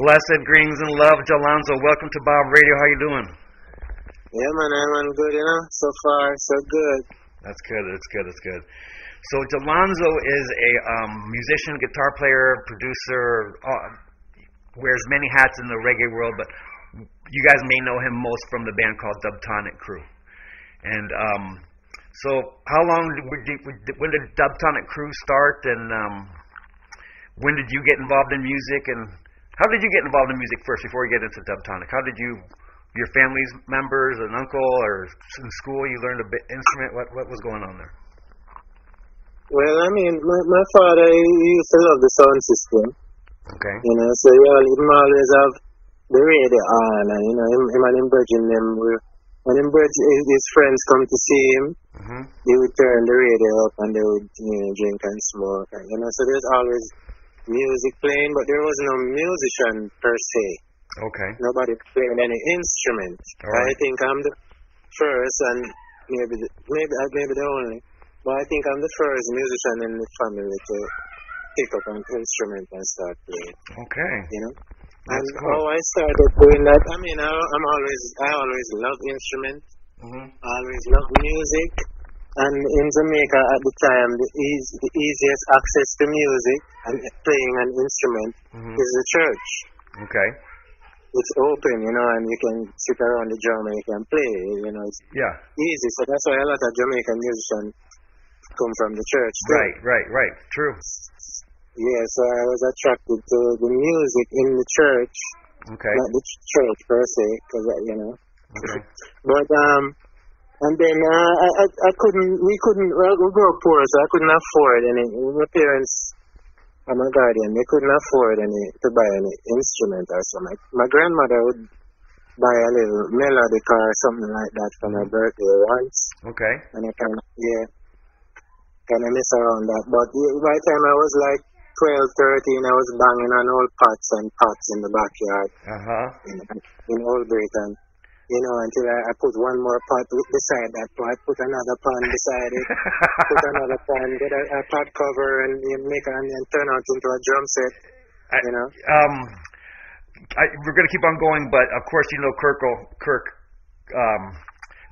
Blessed greetings and love, Jallanzo. Welcome to Bob Radio. How you doing? Yeah, man, I'm good, you know. So far, so good. That's good. That's good. That's good. So Jallanzo is a um, musician, guitar player, producer. Uh, wears many hats in the reggae world, but you guys may know him most from the band called Dubtonic Kru. And um, so, how long did, when did Dubtonic Kru start, and um, when did you get involved in music, and how did you get involved in music first before you get into Dubtonic? How did you, your family's members, an uncle, or in school you learned a bit instrument? What what was going on there? Well, I mean, my, my father he used to love the sound system. Okay. You know, so yeah, he always have the radio on, and you know, him, him and him virgin them were when him his friends come to see him, mm-hmm. they would turn the radio up and they would you know drink and smoke, and, you know. So there's always music playing, but there was no musician per se. Okay. Nobody playing any instrument. Right. I think I'm the first, and maybe the, maybe uh, maybe the only, but I think I'm the first musician in the family to pick up an instrument and start playing. Okay. You know. That's and cool. how I started doing that, I mean, I, I'm always, I always love instruments. Mm-hmm. I always love music. And in Jamaica at the time, the, the easiest access to music and playing an instrument mm-hmm. is the church. Okay. It's open, you know, and you can sit around the drum and you can play, you know, it's Yeah. easy. So that's why a lot of Jamaican musicians come from the church. too. Right. Right. Right. True. Yeah, so I was attracted to the music in the church, Okay. not the ch- church per se, because, you know. Okay. But um, and then uh, I, I I couldn't we couldn't we grew up poor, so I couldn't afford any. My parents and my guardian they couldn't afford any to buy any instrument or something. My grandmother would buy a little melodic or something like that for my birthday once, Okay. and I kind of yeah kind of mess around that. But by the time I was like 12, 13, I was banging on old pots and pots in the backyard Uh huh. in, in Old Britain. You know, until I, I put one more pot beside that pot, put another pan beside it, put another pan, get a, a pot cover, and you make it, and turn out into a drum set. I- You know. Um, I, we're going to keep on going, but of course, you know Kirk, Kirk, um,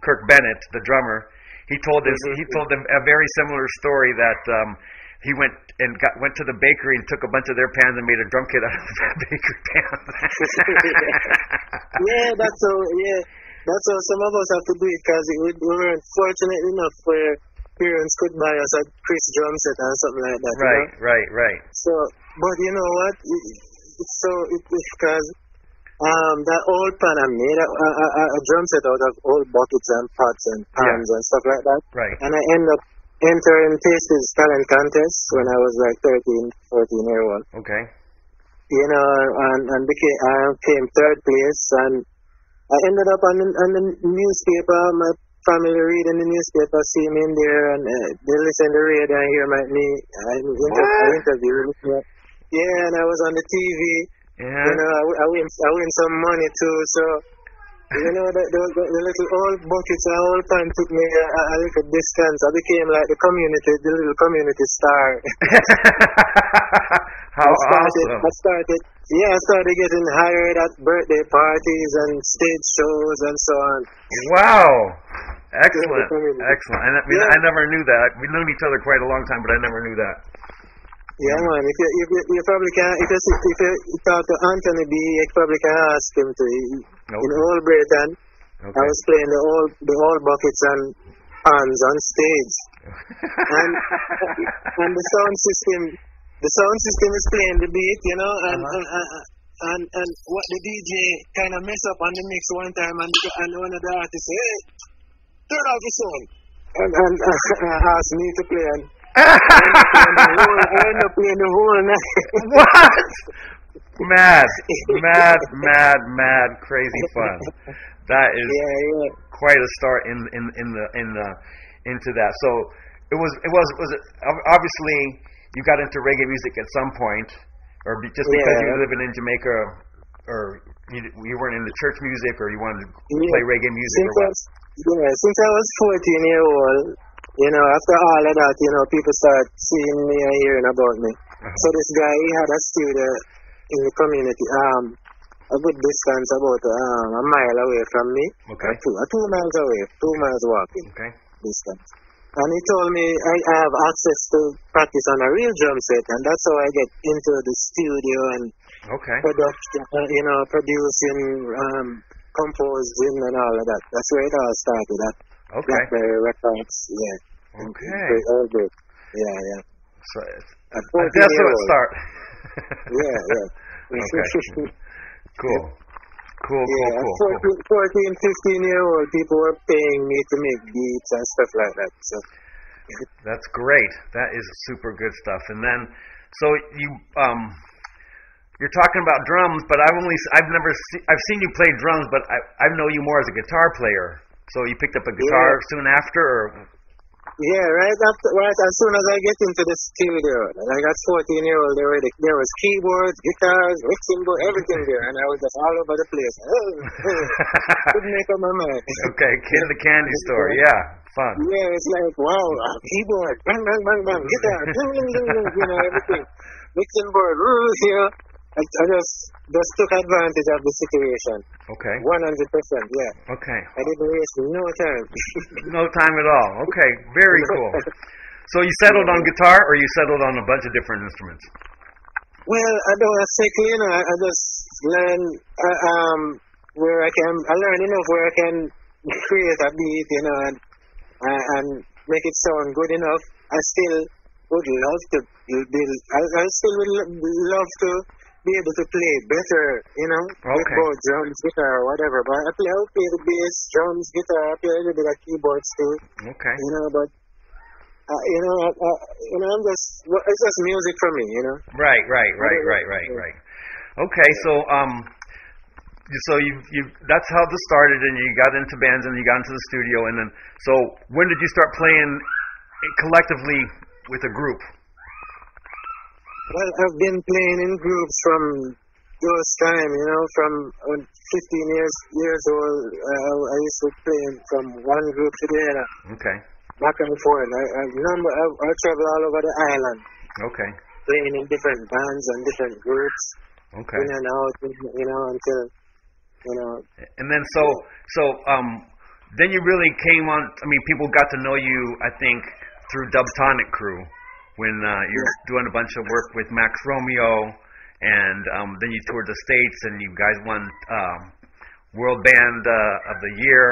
Kirk Bennett, the drummer. He told us he told them a very similar story that um, he went and got went to the bakery and took a bunch of their pans and made a drum kit out of the bakery pans. yeah, that's how. Yeah, that's how some of us have to do it because we, we weren't fortunate enough where parents could buy us a Chris drum set or something like that. you know? right, right, right. So, but you know what? So it, because um that old pan I made a, a, a, a drum set out of old buckets and pots and pans and stuff like that, Right. and I end up entering Tastee Talent Contest when I was like 13, 14 year old. Okay. You know, and and became I came third place, and I ended up on the, on the newspaper. My family reading the newspaper, see me in there, and uh, they listen to the radio and hear my me. I, inter- I What? interviewed. Yeah, and I was on the TV. Yeah. You know, I, I win I win some money too. So you know, the, the, the, the little old buckets and old pan took me a, a, a little distance. I became like the community, the little community star. How I started, awesome. I started, yeah, I started getting hired at birthday parties and stage shows and so on. Wow. Excellent. Excellent. I, I mean, Yeah. I never knew that. We've known each other quite a long time, but I never knew that. Yeah, hmm. man. If you, if you, you probably can, if you, if you talk to Anthony B, you probably can ask him to. he- Nope. In Old Britain, I was playing the old, the old buckets and pans on stage, and and the sound system, the sound system is playing the beat, you know, and Uh-huh. and, and, and and what the DJ kind of mess up on the mix one time, and and one of the artists say, "Hey, turn off the sound," and and uh, asked me to play, and I end up playing the whole night. what? Mad, mad, mad, mad, crazy fun. That is yeah, yeah. quite a start in in in the in the into that. So it was it was was it, ob- obviously you got into reggae music at some point, or be, just because you were living in Jamaica, or you you weren't into church music, or you wanted to Yeah. play reggae music, Since or I, yeah, since I was 14 year old, you know, after all of that, you know, people start seeing me and hearing about me. Uh-huh. So this guy, he had a studio in the community, um, a good distance, about um, a mile away from me. Okay. Two, uh, two miles away, two miles walking Okay. distance. And he told me I, have access to practice on a real drum set, and that's how I get into the studio and Okay. production, uh, you know, producing, um, composing, and all of that. That's where it all started at Okay. Blackberry Records. Yeah. Okay. All good. Yeah, yeah. So it's- At I 14 guess where it old. Yeah, yeah. Okay. Cool. Cool, Yeah, cool, cool, cool. 14, 14, 15 year old, people were paying me to make beats and stuff like that. So, That's great. That is super good stuff. And then, so you um, you're talking about drums, but I've only I've never see, I've seen you play drums, but I I know you more as a guitar player. So you picked up a guitar Yeah. soon after, or yeah, right after, right as soon as I get into the studio, like at 14 year old, there, were there was keyboards, guitars, mixing board, everything there, and I was just all over the place. Couldn't make up my mind. okay, Kid the Candy Store. Yeah, fun. Yeah, it's like wow, uh, keyboard, bang, bang, bang, bang, guitar, ding, ding, ding, ding, you know everything, mixing board, rules, know. I, I just just took advantage of the situation, Okay, one hundred percent. Yeah, okay. I didn't waste no time. No time at all. Okay, very cool. So you settled on guitar, or you settled on a bunch of different instruments? well, I don't want to say clean. you know, I, I just learn uh, um where I can. I learn enough where I can create a beat, you know, and uh, and make it sound good enough. I still would love to build. I, I still would love to be able to play better, you know, with Okay. both drums, guitar, whatever. But I play, I play the bass, drums, guitar. I play a little bit of keyboards too, Okay. you know. But uh, you know, I, I, you know, I'm just it's just music for me, you know. Right, right, right, right, right, right. Okay, so um, so you you that's how this started, and you got into bands, and you got into the studio, and then so when did you start playing collectively with a group? Well, I've been playing in groups from those time, you know, from 15 years years old. Uh, I used to play from one group to the other, Okay, back and forth. I, I remember I, I travel all over the island, okay, playing in different bands and different groups, okay. in and out, you know, until you know. And then so so um, then you really came on. I mean, people got to know you. I think through Dubtonic Kru when uh, you're doing a bunch of work with Max Romeo, and um, then you toured the states, and you guys won um, World Band uh, of the Year.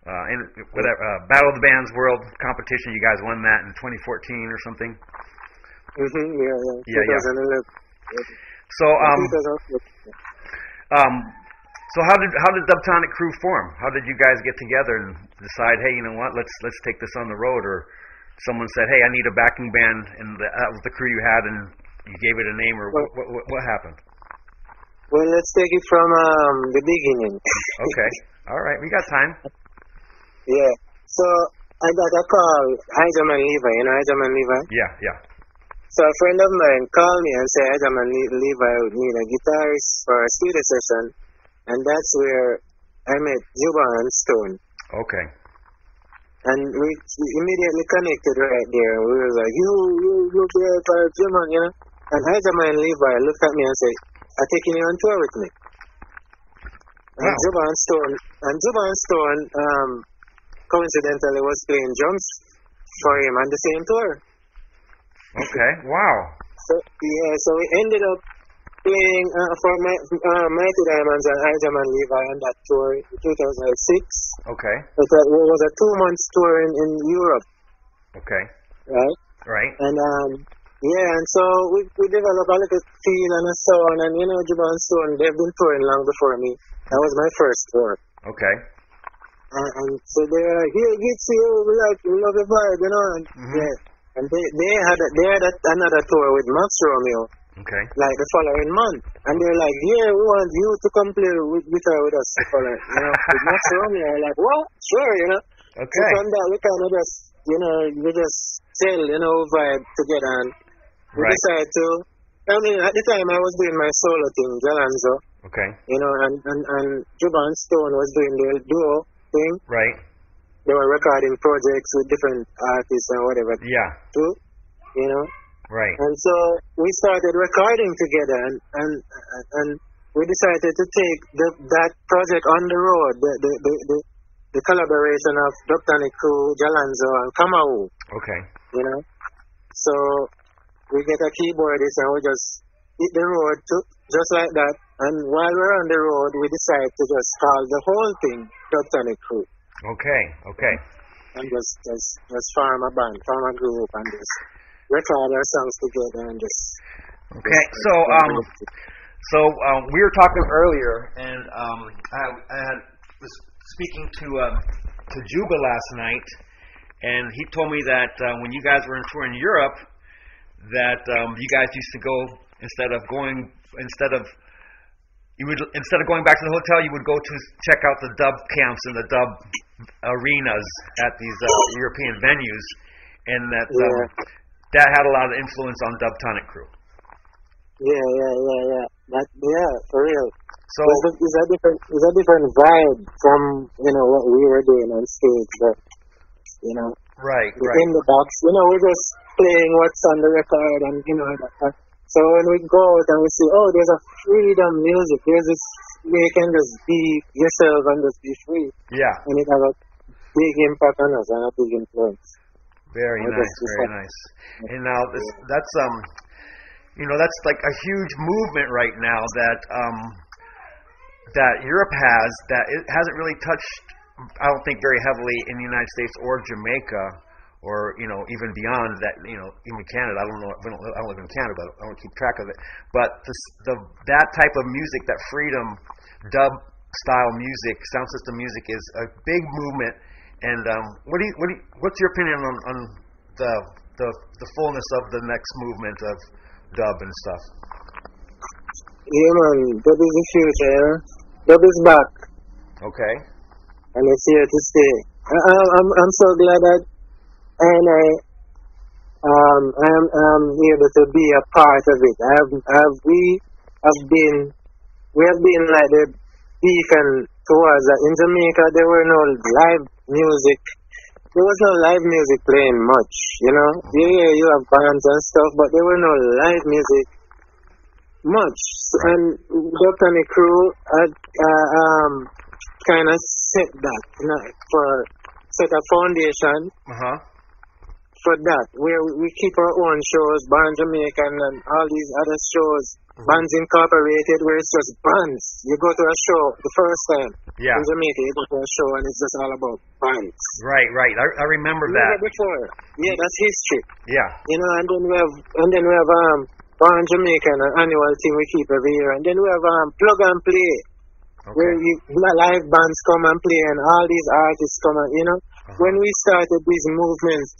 Uh, in whatever uh, Battle of the Bands World competition, you guys won that in 2014 or something. Mm-hmm, yeah, Yeah, yeah. yeah. So um, um, so how did how did Dubtonic Kru form? How did you guys get together and decide, hey, you know what, let's let's take this on the road? Or someone said, hey, I need a backing band, and that was the crew you had, and you gave it a name, or what what, what, what happened? Well, let's take it from um, the beginning. Okay, all right, we got time. Yeah. So I got a call, Ijahman Levi, you know Ijahman Levi? Yeah, yeah. So a friend of mine called me and said Le- Levi would need a guitarist for a studio session. And that's where I met Juba and Stone. Okay, And we we immediately connected right there. We were like, you, you, you play for Juba, you know? And Ijahman Levi looked at me and said, I'm taking you on tour with me. And Wow. And Stone, and Juba Stone, um, coincidentally was playing drums for him on the same tour. okay, wow. So yeah, so we ended up playing uh, for my uh, Mighty Diamonds and Ijahman Levi on that tour in 2006. Okay, It was a, a two months tour in, in Europe, okay, right? right. And um, yeah, and so we, we developed a little feel and so on. and you know, Juba and Stone, they've been touring long before me. That was my first tour. Okay, And, and so they were like, here, get you, we like, we love the vibe, you know, and Mhm. yeah. And they, they had a, they had a, another tour with Max Romeo. Okay, like the following month. And they're like, yeah, we want you to come play with guitar with us. The following, you know, with Max Romeo. I'm like, what? Sure, you know. So okay. from that, we kind of just, you know, we just chill, you know, vibe together. And we Right. decided to, I mean, at the time I was doing my solo thing, Jallanzo, Okay, you know, and, and, and Juba and Stone was doing the duo thing. right. They were recording projects with different artists and whatever Yeah. too, you know. Right. And so we started recording together, and and and we decided to take the, that project on the road. The the, the, the, the collaboration of Dr. Crew, Jallanzo, and Kamau. Okay. You know, so we get a keyboardist and we just hit the road to, just like that. And while we're on the road, we decide to just call the whole thing Dr. Crew. Okay. Okay. And just just just form a band, form a group, and just record our songs together and just. Okay. So um, so um, we were talking earlier, and um, I, I had, was speaking to uh, to Juba last night, and he told me that uh, when you guys were in tour in Europe, that um, you guys used to go instead of going instead of you would instead of going back to the hotel, you would go to check out the dub camps and the dub arenas at these uh, European venues, and that um, Yeah. That had a lot of influence on Dubtonic Kru. Yeah, yeah, yeah, yeah. That yeah, for real. So It's, a- it's a different, it's a different vibe from you know what we were doing on stage, but you know, right, in right, the box, you know, we're just playing what's on the record, and you know, that, that. so when we go out and we see, oh, there's a freedom music, there's this, you can just be yourself and just be free, yeah, and it has a big impact on us and a big influence. Very nice, very like- nice. And now this, that's um, you know, that's like a huge movement right now that um, that Europe has that it hasn't really touched. I don't think very heavily in the United States or Jamaica. Or you know even beyond that you know even Canada I don't know I don't, I don't live in Canada but I don't keep track of it but the, the that type of music that freedom dub style music sound system music is a big movement and um, what do you, what do you, what's your opinion on, on the, the the fullness of the next movement of dub and stuff? Yeah, man, dub is the future. Yeah? Dub is back. Okay. and it's here to stay. I, I, I'm I'm so glad that I and I um I'm I'm able to be a part of it. I have have we have been we have been like the beacon towards that. In Jamaica there were no live music. There was no live music playing much, you know. Yeah, you have bands and stuff, but there were no live music much. And Dr. Crew had uh, um kind of set that you know, for set a foundation Uh huh. For that where we keep our own shows, Band Jamaican and all these other shows, Bands Incorporated, where it's just bands. You go to a show the first time Yeah. in Jamaica, you go to a show and it's just all about bands. Right. Right. I, I remember Never that. before. Yeah, that's history. Yeah. You know, and then we have and then we have um Band Jamaican, an annual thing we keep every year, and then we have um plug and play where you, live bands come and play and all these artists come and you know Uh-huh. when we started these movements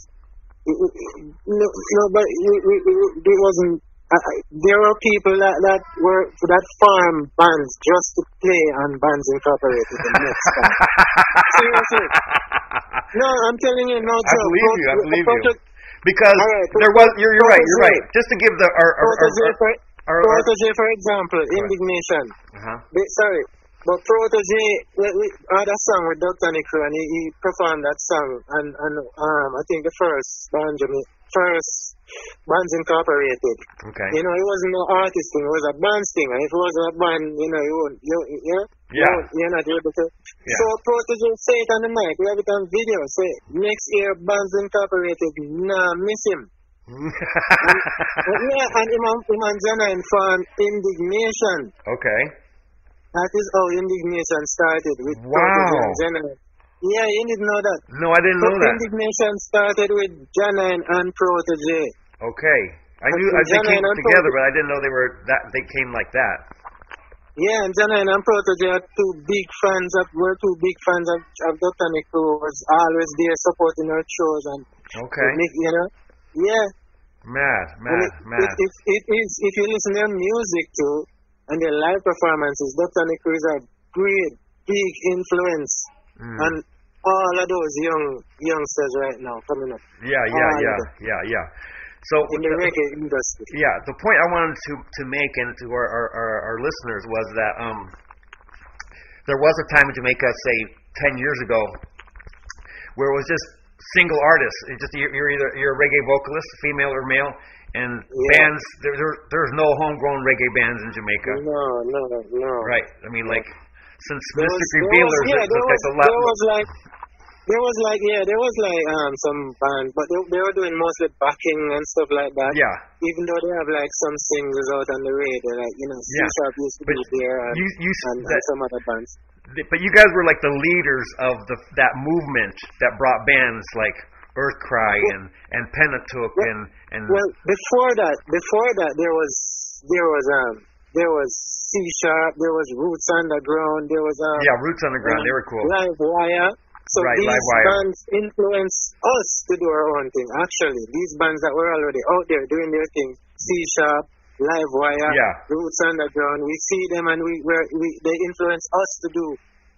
no, no but it, it, wasn't there were people that, that were that farm bands just to play on bands incorporated the next time seriously no i'm telling you no I believe you. I believe you. Because right, there was. You're, you're right. You're right. Just to give the our our, our, our, our, for example Indiggnation uh-huh. They, sorry, but Protoje we, we had a song with Dr. Nico and he, he performed that song and and um I think the first Benjamin first Bands Incorporated. Okay. You know, it wasn't no artist thing, it was a band thing. And if it wasn't a band, you know, you won't you yeah? Yeah. you you're not able to Yeah. So Protoje say it on the mic, we have it on video, say next year Bands Incorporated, nah miss him. But yeah, and Imam Imam Janine found Indiggnation. okay. That is how Indiggnation started with Wow. Janine. Yeah, you didn't know that. No, I didn't know that. Indiggnation started with Janine and Protoje. Okay. I knew I they Janine came together, Protoje- but I didn't know they were that they came like that. Yeah, and Janine and Protoje are two big fans of were two big fans of, of Dr. Nick who was always there supporting our shows and Okay. Nick, you know. Yeah. Mad, mad, it, mad. It, it is if you listen to their music too and their live performances, Dr. Nick is a great big influence Mm. on all of those young youngsters right now coming up Yeah, yeah, all yeah, yeah, yeah. So in the reggae industry. yeah, the point I wanted to to make and to our our, our, our listeners was that um there was a time in Jamaica, say ten years ago, where it was just single artists. It just you're, you're either you're a reggae vocalist, female or male, and Yeah. bands. There, there, there's no homegrown reggae bands in Jamaica, No, no, no. right? I mean, like since There Mystic was, was, Revealers, yeah, there was, like a lot. there was like, there was like, yeah, there was like um some band, but they, they were doing mostly backing and stuff like that. yeah, Even though they have like some singles out on the radio, like you know, Yeah. C-Sharp used to But be there and, you you and, that, and some other bands. but you guys were like the leaders of the that movement that brought bands like Earthcry and and Pentateuch Well- and and Well, before that, before that, there was there was um there was C Sharp, there was Roots Underground, there was um yeah, Roots Underground. They were cool. Live Wire. So Right, these bands influence us to do our own thing. Actually, these bands that were already out there doing their thing, C Sharp, Live Wire, Yeah. Roots Underground, we see them and we we we they influence us to do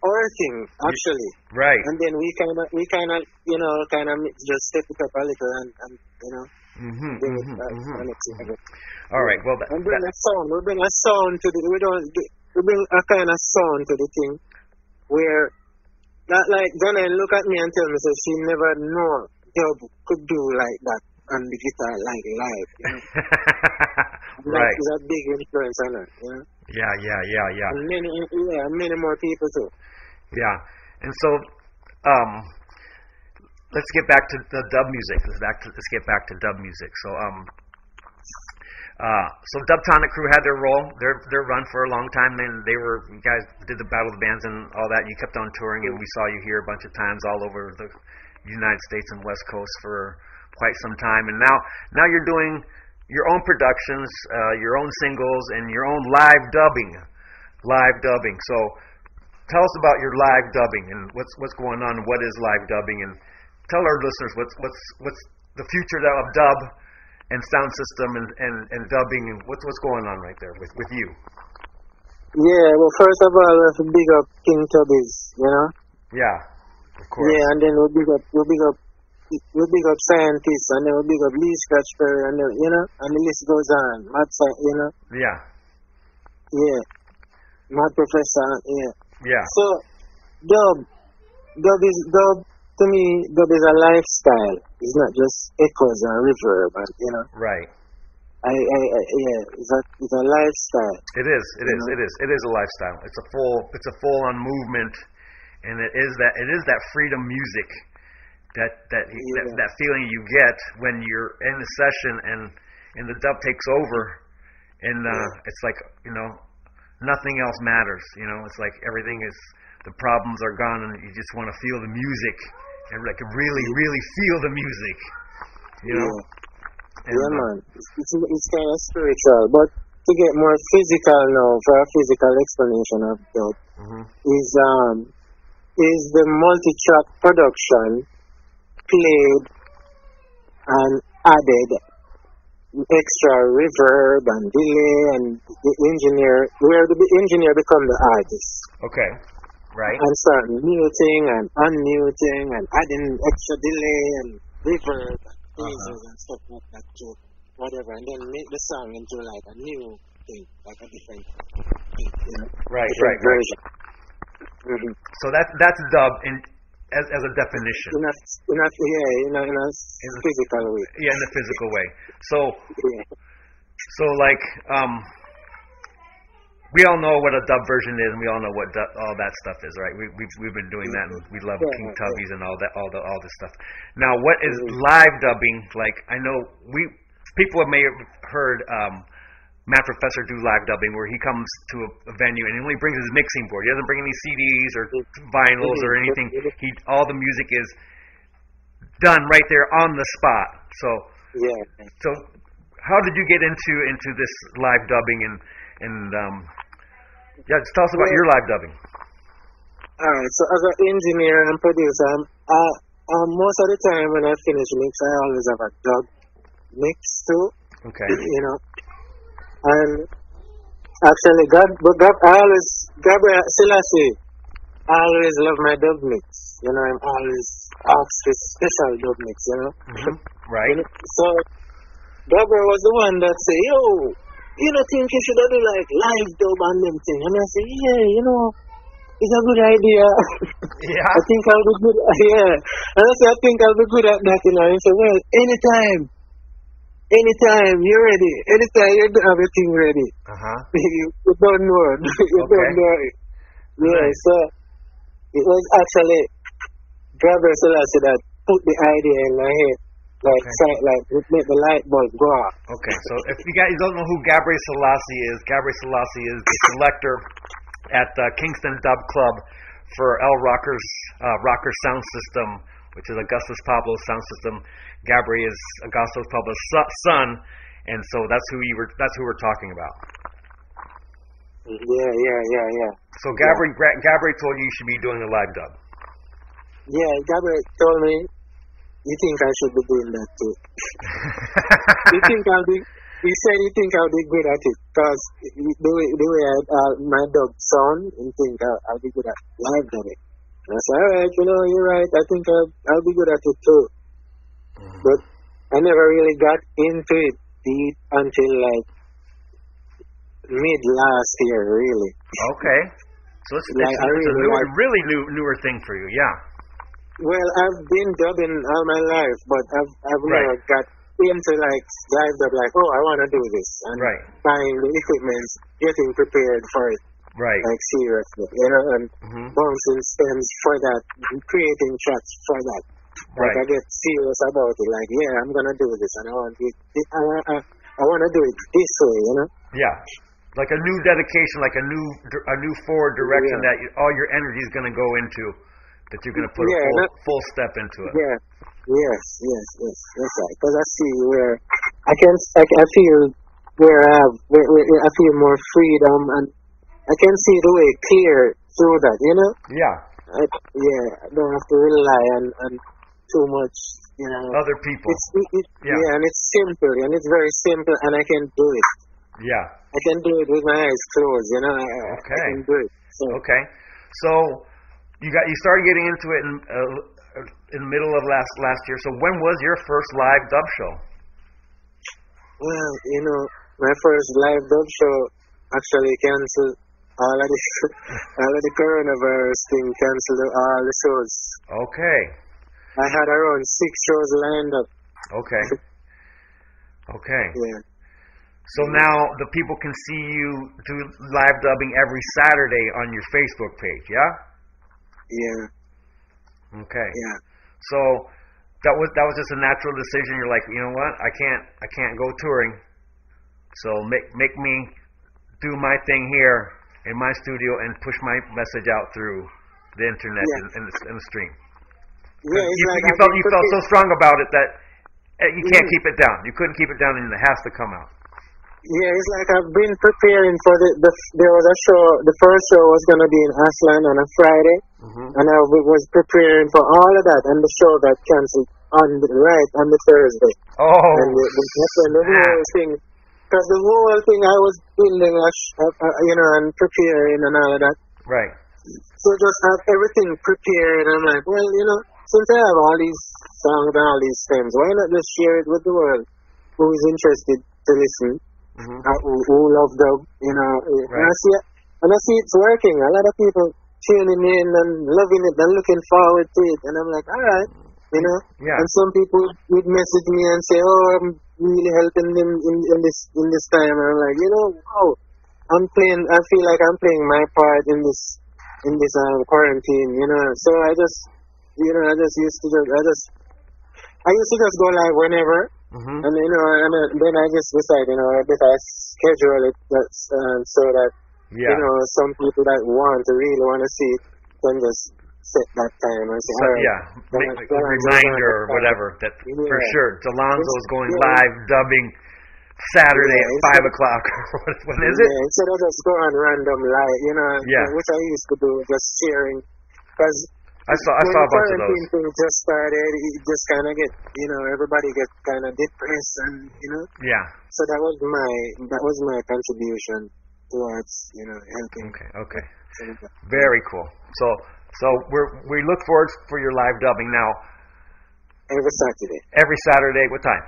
our thing actually. Right. And then we kind of we kind of you know kind of just step it up a little and, and you know Mhm. bring it back mhm. and it's it. All right. Well, that, And bring that, a sound. We bring a sound to the. We don't. We bring a kind of sound to the thing, where, not like Janelle look at me and tell me so she never know dub could do like that on the guitar like live. You know? That right. is a big influence on. You know? Yeah. Yeah. Yeah. Yeah. And many, yeah, many more people too. Yeah. And so, um, let's get back to the dub music. Let's back to let's get back to dub music. So, um, uh, so Dubtonic Kru had their role, their their run for a long time. And they were you guys did the Battle of the Bands and all that. You kept on touring, and we saw you here a bunch of times all over the United States and West Coast for quite some time. And now now you're doing your own productions, uh, your own singles, and your own live dubbing, live dubbing. So tell us about your live dubbing and what's what's going on. What is live dubbing, and tell our listeners what's what's what's the future of dub and sound system and, and, and dubbing and what's what's going on right there with with you. Yeah. Well, first of all, to big up King Tubbies. You know. Yeah, of course. Yeah, and then we'll big up, we'll big up, we big up scientists, and then we big up Lee Scratch Perry, and then you know, and the list goes on. Mad, you know, Yeah, yeah, Mad Professor, yeah. yeah, So, dub, dub is dub. To me, dub is a lifestyle. It's not just echoes and reverb, and you know, right. I, I, I yeah, it's a, it's a lifestyle. It is. It is. It is. It is a lifestyle. It's a full. It's a full on movement, and it is that. It is that freedom music, that that that, Yeah. that feeling you get when you're in the session and and the dub takes over, and uh, it's like you know nothing else matters. You know, it's like everything is the problems are gone, and you just want to feel the music and like really really feel the music. You know. Yeah. And, yeah, uh, man. It's, it's, it's kind of spiritual, but to get more physical now, for a physical explanation of dub, mhm. is um is the multi-track production played and added extra reverb and delay and the engineer where the engineer become the artist Okay. Right. and start muting and unmuting and adding extra delay and reverb and phases and stuff like that to whatever and then make the song into like a new thing like a different thing you know Right. different Right. Right. version hmm So that's that's dub in as as a definition. in a, in a yeah, in a, in a physical way. Yeah, in the physical way. So Yeah. so like um we all know what a dub version is, and we all know what dub, all that stuff is, right? We we've we've been doing that, and we love Yeah, King yeah. Tubbies and all that, all the all this stuff. Now, what is Mhm. live dubbing? Like I know we people may have heard um, Mad Professor do live dubbing, where he comes to a, a venue and he only brings his mixing board. He doesn't bring any CDs or vinyls or Mhm. anything. He all the music is done right there on the spot. So Yeah. so how did you get into into this live dubbing and and um yeah just tell us about Well- your live dubbing Alright, so as an engineer and producer, uh, um, most of the time when I finish mix, I always have a dub mix too, okay you know. And actually, God, but God, I always, Gabriel Selassie, I always love my dub mix. You know, I'm always ask for special dub mix, you know. hmm right So, Gabriel was the one that say, yo, you don't think you should do like live dub and them thing? And I say, yeah, you know, it's a good idea. yeah I think I'll be good. Yeah. And I say, I think I'll be good at that, you know. And he said, well, anytime. Anytime you're ready, anytime you have everything ready, Uh huh. you, you don't know. you Okay. don't know it. Yeah, Nice. so it was actually Gabriel Selassie that put the idea in my head. Like, Okay. so, like, it make the light bulb go off. Okay, so if you guys don't know who Gabriel Selassie is, Gabriel Selassie is the selector at uh, Kingston Dub Club for El Rocker's uh, Rocker Sound System, which is Augustus Pablo's sound system. Gabriel is Augustus Pablo's son, and so that's who you were. That's who we're talking about. Yeah, yeah, yeah, yeah. So Gabriel, Gra- Gabriel told you you should be doing a live dub. Yeah, Gabriel told me, you think I should be doing that too. you think I'll be, he said you think I'll be good at it. Because the way, the way I, uh, my dog sound, you think I'll, I'll be good at live dubbing. And I said, alright, you know, you're right. I think I'll, I'll be good at it too. Mm-hmm. But I never really got into it deep until like mid last year, really. Okay. So it's, Like, it's, it's a really newer, like- really new, newer thing for you. Yeah. Well, I've been dubbing all my life, but I've I've Right. never got into like live dub like, oh, I want to do this, and Right. buying the equipment, getting prepared for it, Right. like seriously, you know, and hmm bouncing stems for that, creating tracks for that. Like Right. I get serious about it. Like, yeah, I'm gonna do this, and I want it. I I, I want to do it this way, you know. Yeah, like a new dedication, like a new a new forward direction Yeah. that you, all your energy is going to go into, that you're going to put Yeah, a full, that- full step into it. Yeah. Yes, yes, yes. That's right. Because I see where I can, I, I feel where I have, where, where I feel more freedom, and I can see the way clear through that. You know. Yeah, I, yeah. I don't have to rely on, on too much. You know. other people. It's it, Yeah. yeah. and it's simple, and it's very simple, and I can do it. Yeah. I can do it with my eyes closed. You know. I, I- I Okay. can do it. So Okay. So you got you started getting into it in uh, in the middle of last last year. So when was your first live dub show? Well, you know, my first live dub show actually canceled all of the all of the coronavirus thing canceled all the shows. Okay. I had around six shows lined up. Okay. Okay. Yeah. So now the people can see you do live dubbing every Saturday on your Facebook page. Yeah. Yeah. Okay. Yeah. So that was that was just a natural decision. You're like, you know what? I can't I can't go touring. So make make me do my thing here in my studio and push my message out through the internet and, and, the, and the stream. Yeah, you, like you felt you felt so strong about it that uh, you can't Mhm. keep it down. You couldn't keep it down, and it has to come out. Yeah, it's like I've been preparing for the, the there was a show. The first show was gonna be in Ashland on a Friday, Mm-hmm. and I was preparing for all of that, and the show got canceled on the, right on the Thursday. Oh, and the, the, the whole thing, because the whole thing I was building, a sh- uh, uh, you know, and preparing and all of that. right. So just have everything prepared. And I'm like, well, you know, since I have all these songs and all these things, why not just share it with the world who is interested to listen, Mm-hmm. uh, who, who love dub, you know. And I see, it, and I see it's working. A lot of people tuning in and loving it and looking forward to it. And I'm like, all right, you know. Yeah. And some people would message me and say, "Oh, I'm really helping them in, in this in this time." And I'm like, you know, wow, I'm playing. I feel like I'm playing my part in this in this um, quarantine. You know, so I just, you know, I just used to just, I just, I used to just go live whenever, Mm-hmm. and you know, and then- I just decide, you know, I better schedule it that's, um, so that Yeah. you know some people that want to really want to see it can just set that time oh, and say, So, right, yeah, then make I- a reminder or whatever that for Yeah. sure. Jallanzo's going Yeah. live dubbing Saturday Yeah, at five o'clock. when is it? Yeah, instead of just going random live, you know, Yeah. which I used to do, just sharing. Because I saw I saw a bunch of those. thing just started, it just kind of get, you know, everybody get kind of depressed, and you know, Yeah. so that was my that was my contribution towards, you know, helping. Okay. Okay. some of that. Very cool. So so we're we look forward for your live dubbing now Every Saturday every Saturday. What time?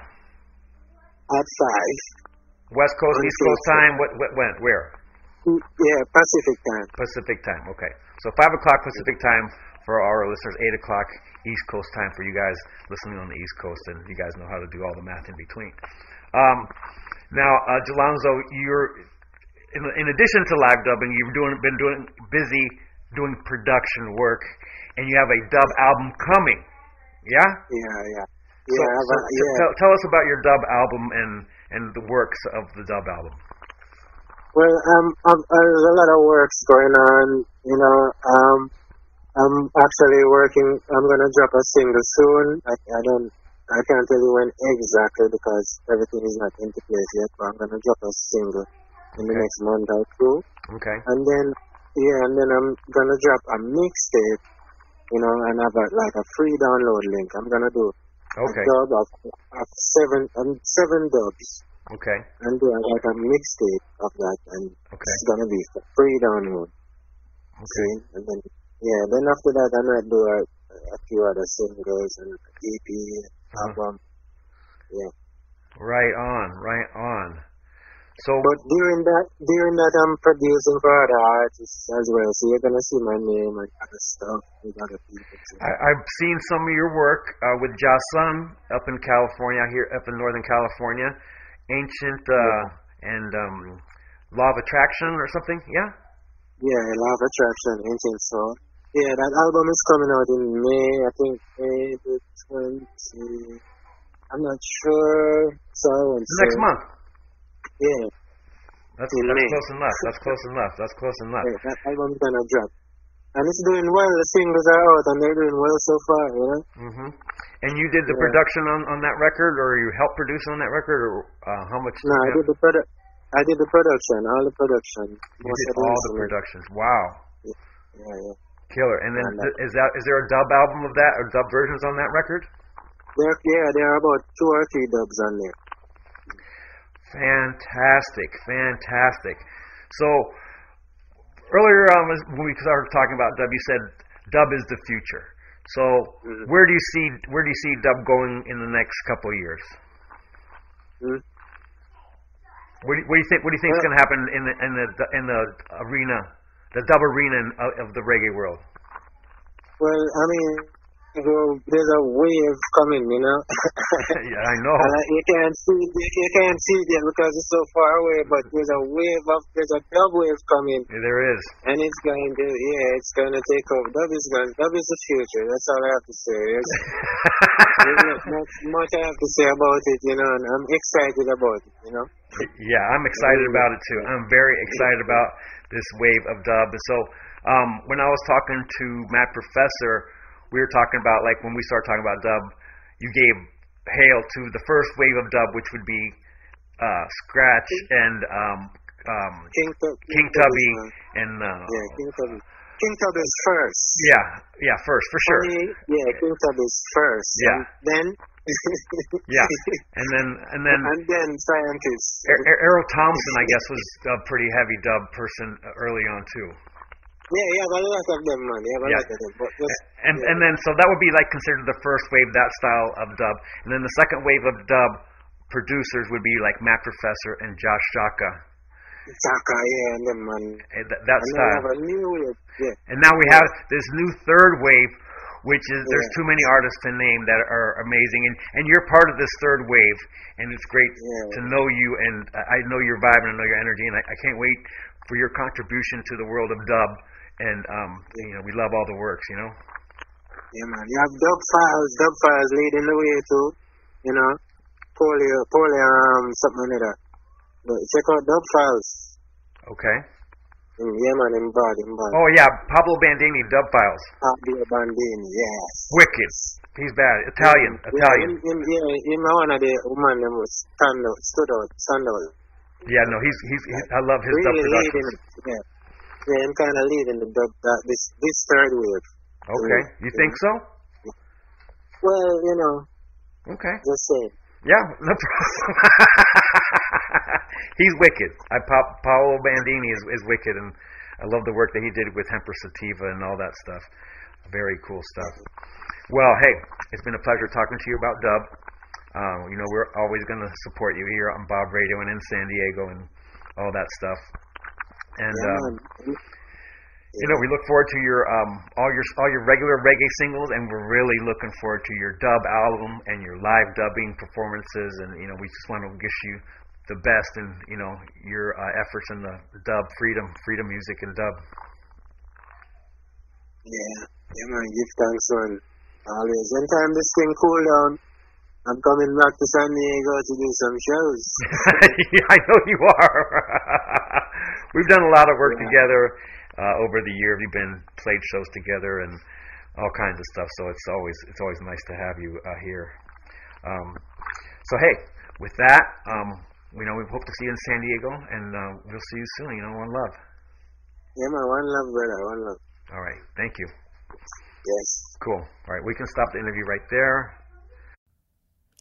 at five. West Coast, East Coast time. What what when? Where? Yeah, Pacific time. Pacific time. Okay. So five o'clock Pacific time for our listeners. Eight o'clock East Coast time for you guys listening on the East Coast, and you guys know how to do all the math in between. Um, now, uh, Jallanzo, you're in, in addition to live dubbing, you've doing, been doing busy doing production work, and you have a dub album coming. Yeah. Yeah, yeah. So, Yeah, so but, yeah. tell, tell us about your dub album and and the works of the dub album. Well, um, I've, there's a lot of works going on. You know, um, I'm actually working. I'm gonna drop a single soon. I, I don't. I can't tell you when exactly because everything is not into place yet. But I'm gonna drop a single in the Okay. next month or two, Okay. and then yeah, and then I'm gonna drop a mixtape. You know, and have a, like a free download link. I'm gonna do Okay. a dub of, of seven um, seven dubs Okay. and do like a mixtape of that, and Okay. it's gonna be free download. Okay. See? And then yeah, then after that I might do a, a few other singles and EP Uh-huh. album. Yeah. Right on. Right on. So But during that during that I'm producing for other artists as well. So you're gonna see my name and other stuff with other people too. I, I've seen some of your work uh, with Jason up in California, here up in Northern California. Ancient uh, and um, Law of Attraction or something. Yeah. Yeah, Law of Attraction, Ancient Soul. Yeah, that album is coming out in May, I think May the twenty I'm not sure. So I won't The next month. Yeah, That's, that's close enough. That's close enough. That's close enough. yeah, that album's gonna drop. And it's doing well, the singles are out and they're doing well so far, you know? hmm And you did the Yeah. production on, on that record, or you helped produce on that record, or uh, how much? No, I did the produ- I did the production, all the production. You did all the productions. Wow, Yeah, yeah. killer! And then uh, th- is that is there a dub album of that or dub versions on that record? There, yeah, there are about two or three dubs on there. Fantastic, fantastic. So earlier as- when we started talking about dub, you said dub is the future. So Mhm. where do you see where do you see dub going in the next couple of years? Hmm? What do, you, what do you think? What do you think is going to happen in the in the in the arena, the dub arena of, of the reggae world? Well, I mean, well, there's a wave coming, you know? yeah, I know. Uh, you can't see it, you, you can't see it yet because it's so far away, but there's a wave of, there's a dub wave coming, Yeah, there is. and it's going to, yeah, it's going to take over. Dub is going, dub is the future, that's all I have to say. There's, there's not much, much I have to say about it, you know, and I'm excited about it, you know? Yeah, I'm excited about it too. I'm very excited about this wave of dub. So, um, when I was talking to Mad Professor, we were talking about like when we started talking about dub, you gave hail to the first wave of dub, which would be uh, Scratch and um, um, King Tub, King Tub Tubby uh, and uh, yeah, King Tubby. King Tub is first. yeah, yeah, first for sure. Yeah, King Tub is first. Yeah. And then. Yeah, and then and then and then scientists. Er- Er- Errol Thompson, I guess, was a pretty heavy dub person early on too. Yeah, you have a lot of them, man. Have a Yeah. lot of them. But just, And and then so that would be like considered the first wave that style of dub, and then the second wave of dub producers would be like Mad Professor and Jah Shaka, Chaka, yeah, and them, man. eh, that, that And style. have a new wave. Yeah. And now we have this new third wave, which is there's Yeah. too many artists to name that are amazing, and and you're part of this third wave, and it's great Yeah. to know you, and I I know your vibe and I know your energy, and I, I can't wait for your contribution to the world of dub. And um, you know, we love all the works, you know. Yeah, man. You have Dub Files. Dub Files leading the way, too. You know? Polio, polio, um, something like that. But check out Dub Files. Okay. Mm, yeah, man, in bad, in bad. Oh yeah, Pablo Baldini, Dub Files. Fabio Baldini, yes. Wicked. He's bad. Italian. Yeah, Italian. him, him, yeah, him one of the women that was stand out, stood out, stand out. Yeah, no, he's he's. he's I love his dub really leading, productions. yeah. Yeah, I'm kind of leading the dub, that, this, this third wave. Okay, you think so? Well, you know, Okay. just saying. Yeah, no problem. he's wicked. I pa- Paolo Baldini is is wicked, and I love the work that he did with Hempress Sativa and all that stuff. Very cool stuff. Well, hey, it's been a pleasure talking to you about dub. Uh, you know, we're always going to support you here on Bob Radio and in San Diego and all that stuff. And Yeah, um. You know, we look forward to your um all your all your regular reggae singles, and we're really looking forward to your dub album and your live dubbing performances. And you know, we just want to wish you the best in you know your uh, efforts in the, dub freedom, freedom music and dub. Yeah, yeah, man. Give thanks, man. Always. Anytime this thing cool down, I'm coming back to San Diego to do some shows. yeah, I know you are. We've done a lot of work Yeah. together uh, over the year. We've been played shows together and all kinds of stuff. So it's always it's always nice to have you uh, here. Um, so hey, with that, um, we know we hope to see you in San Diego, and uh, we'll see you soon. You know, one love. Yeah, my One love, brother. One love. All right, thank you. Yes. Cool. All right, we can stop the interview right there.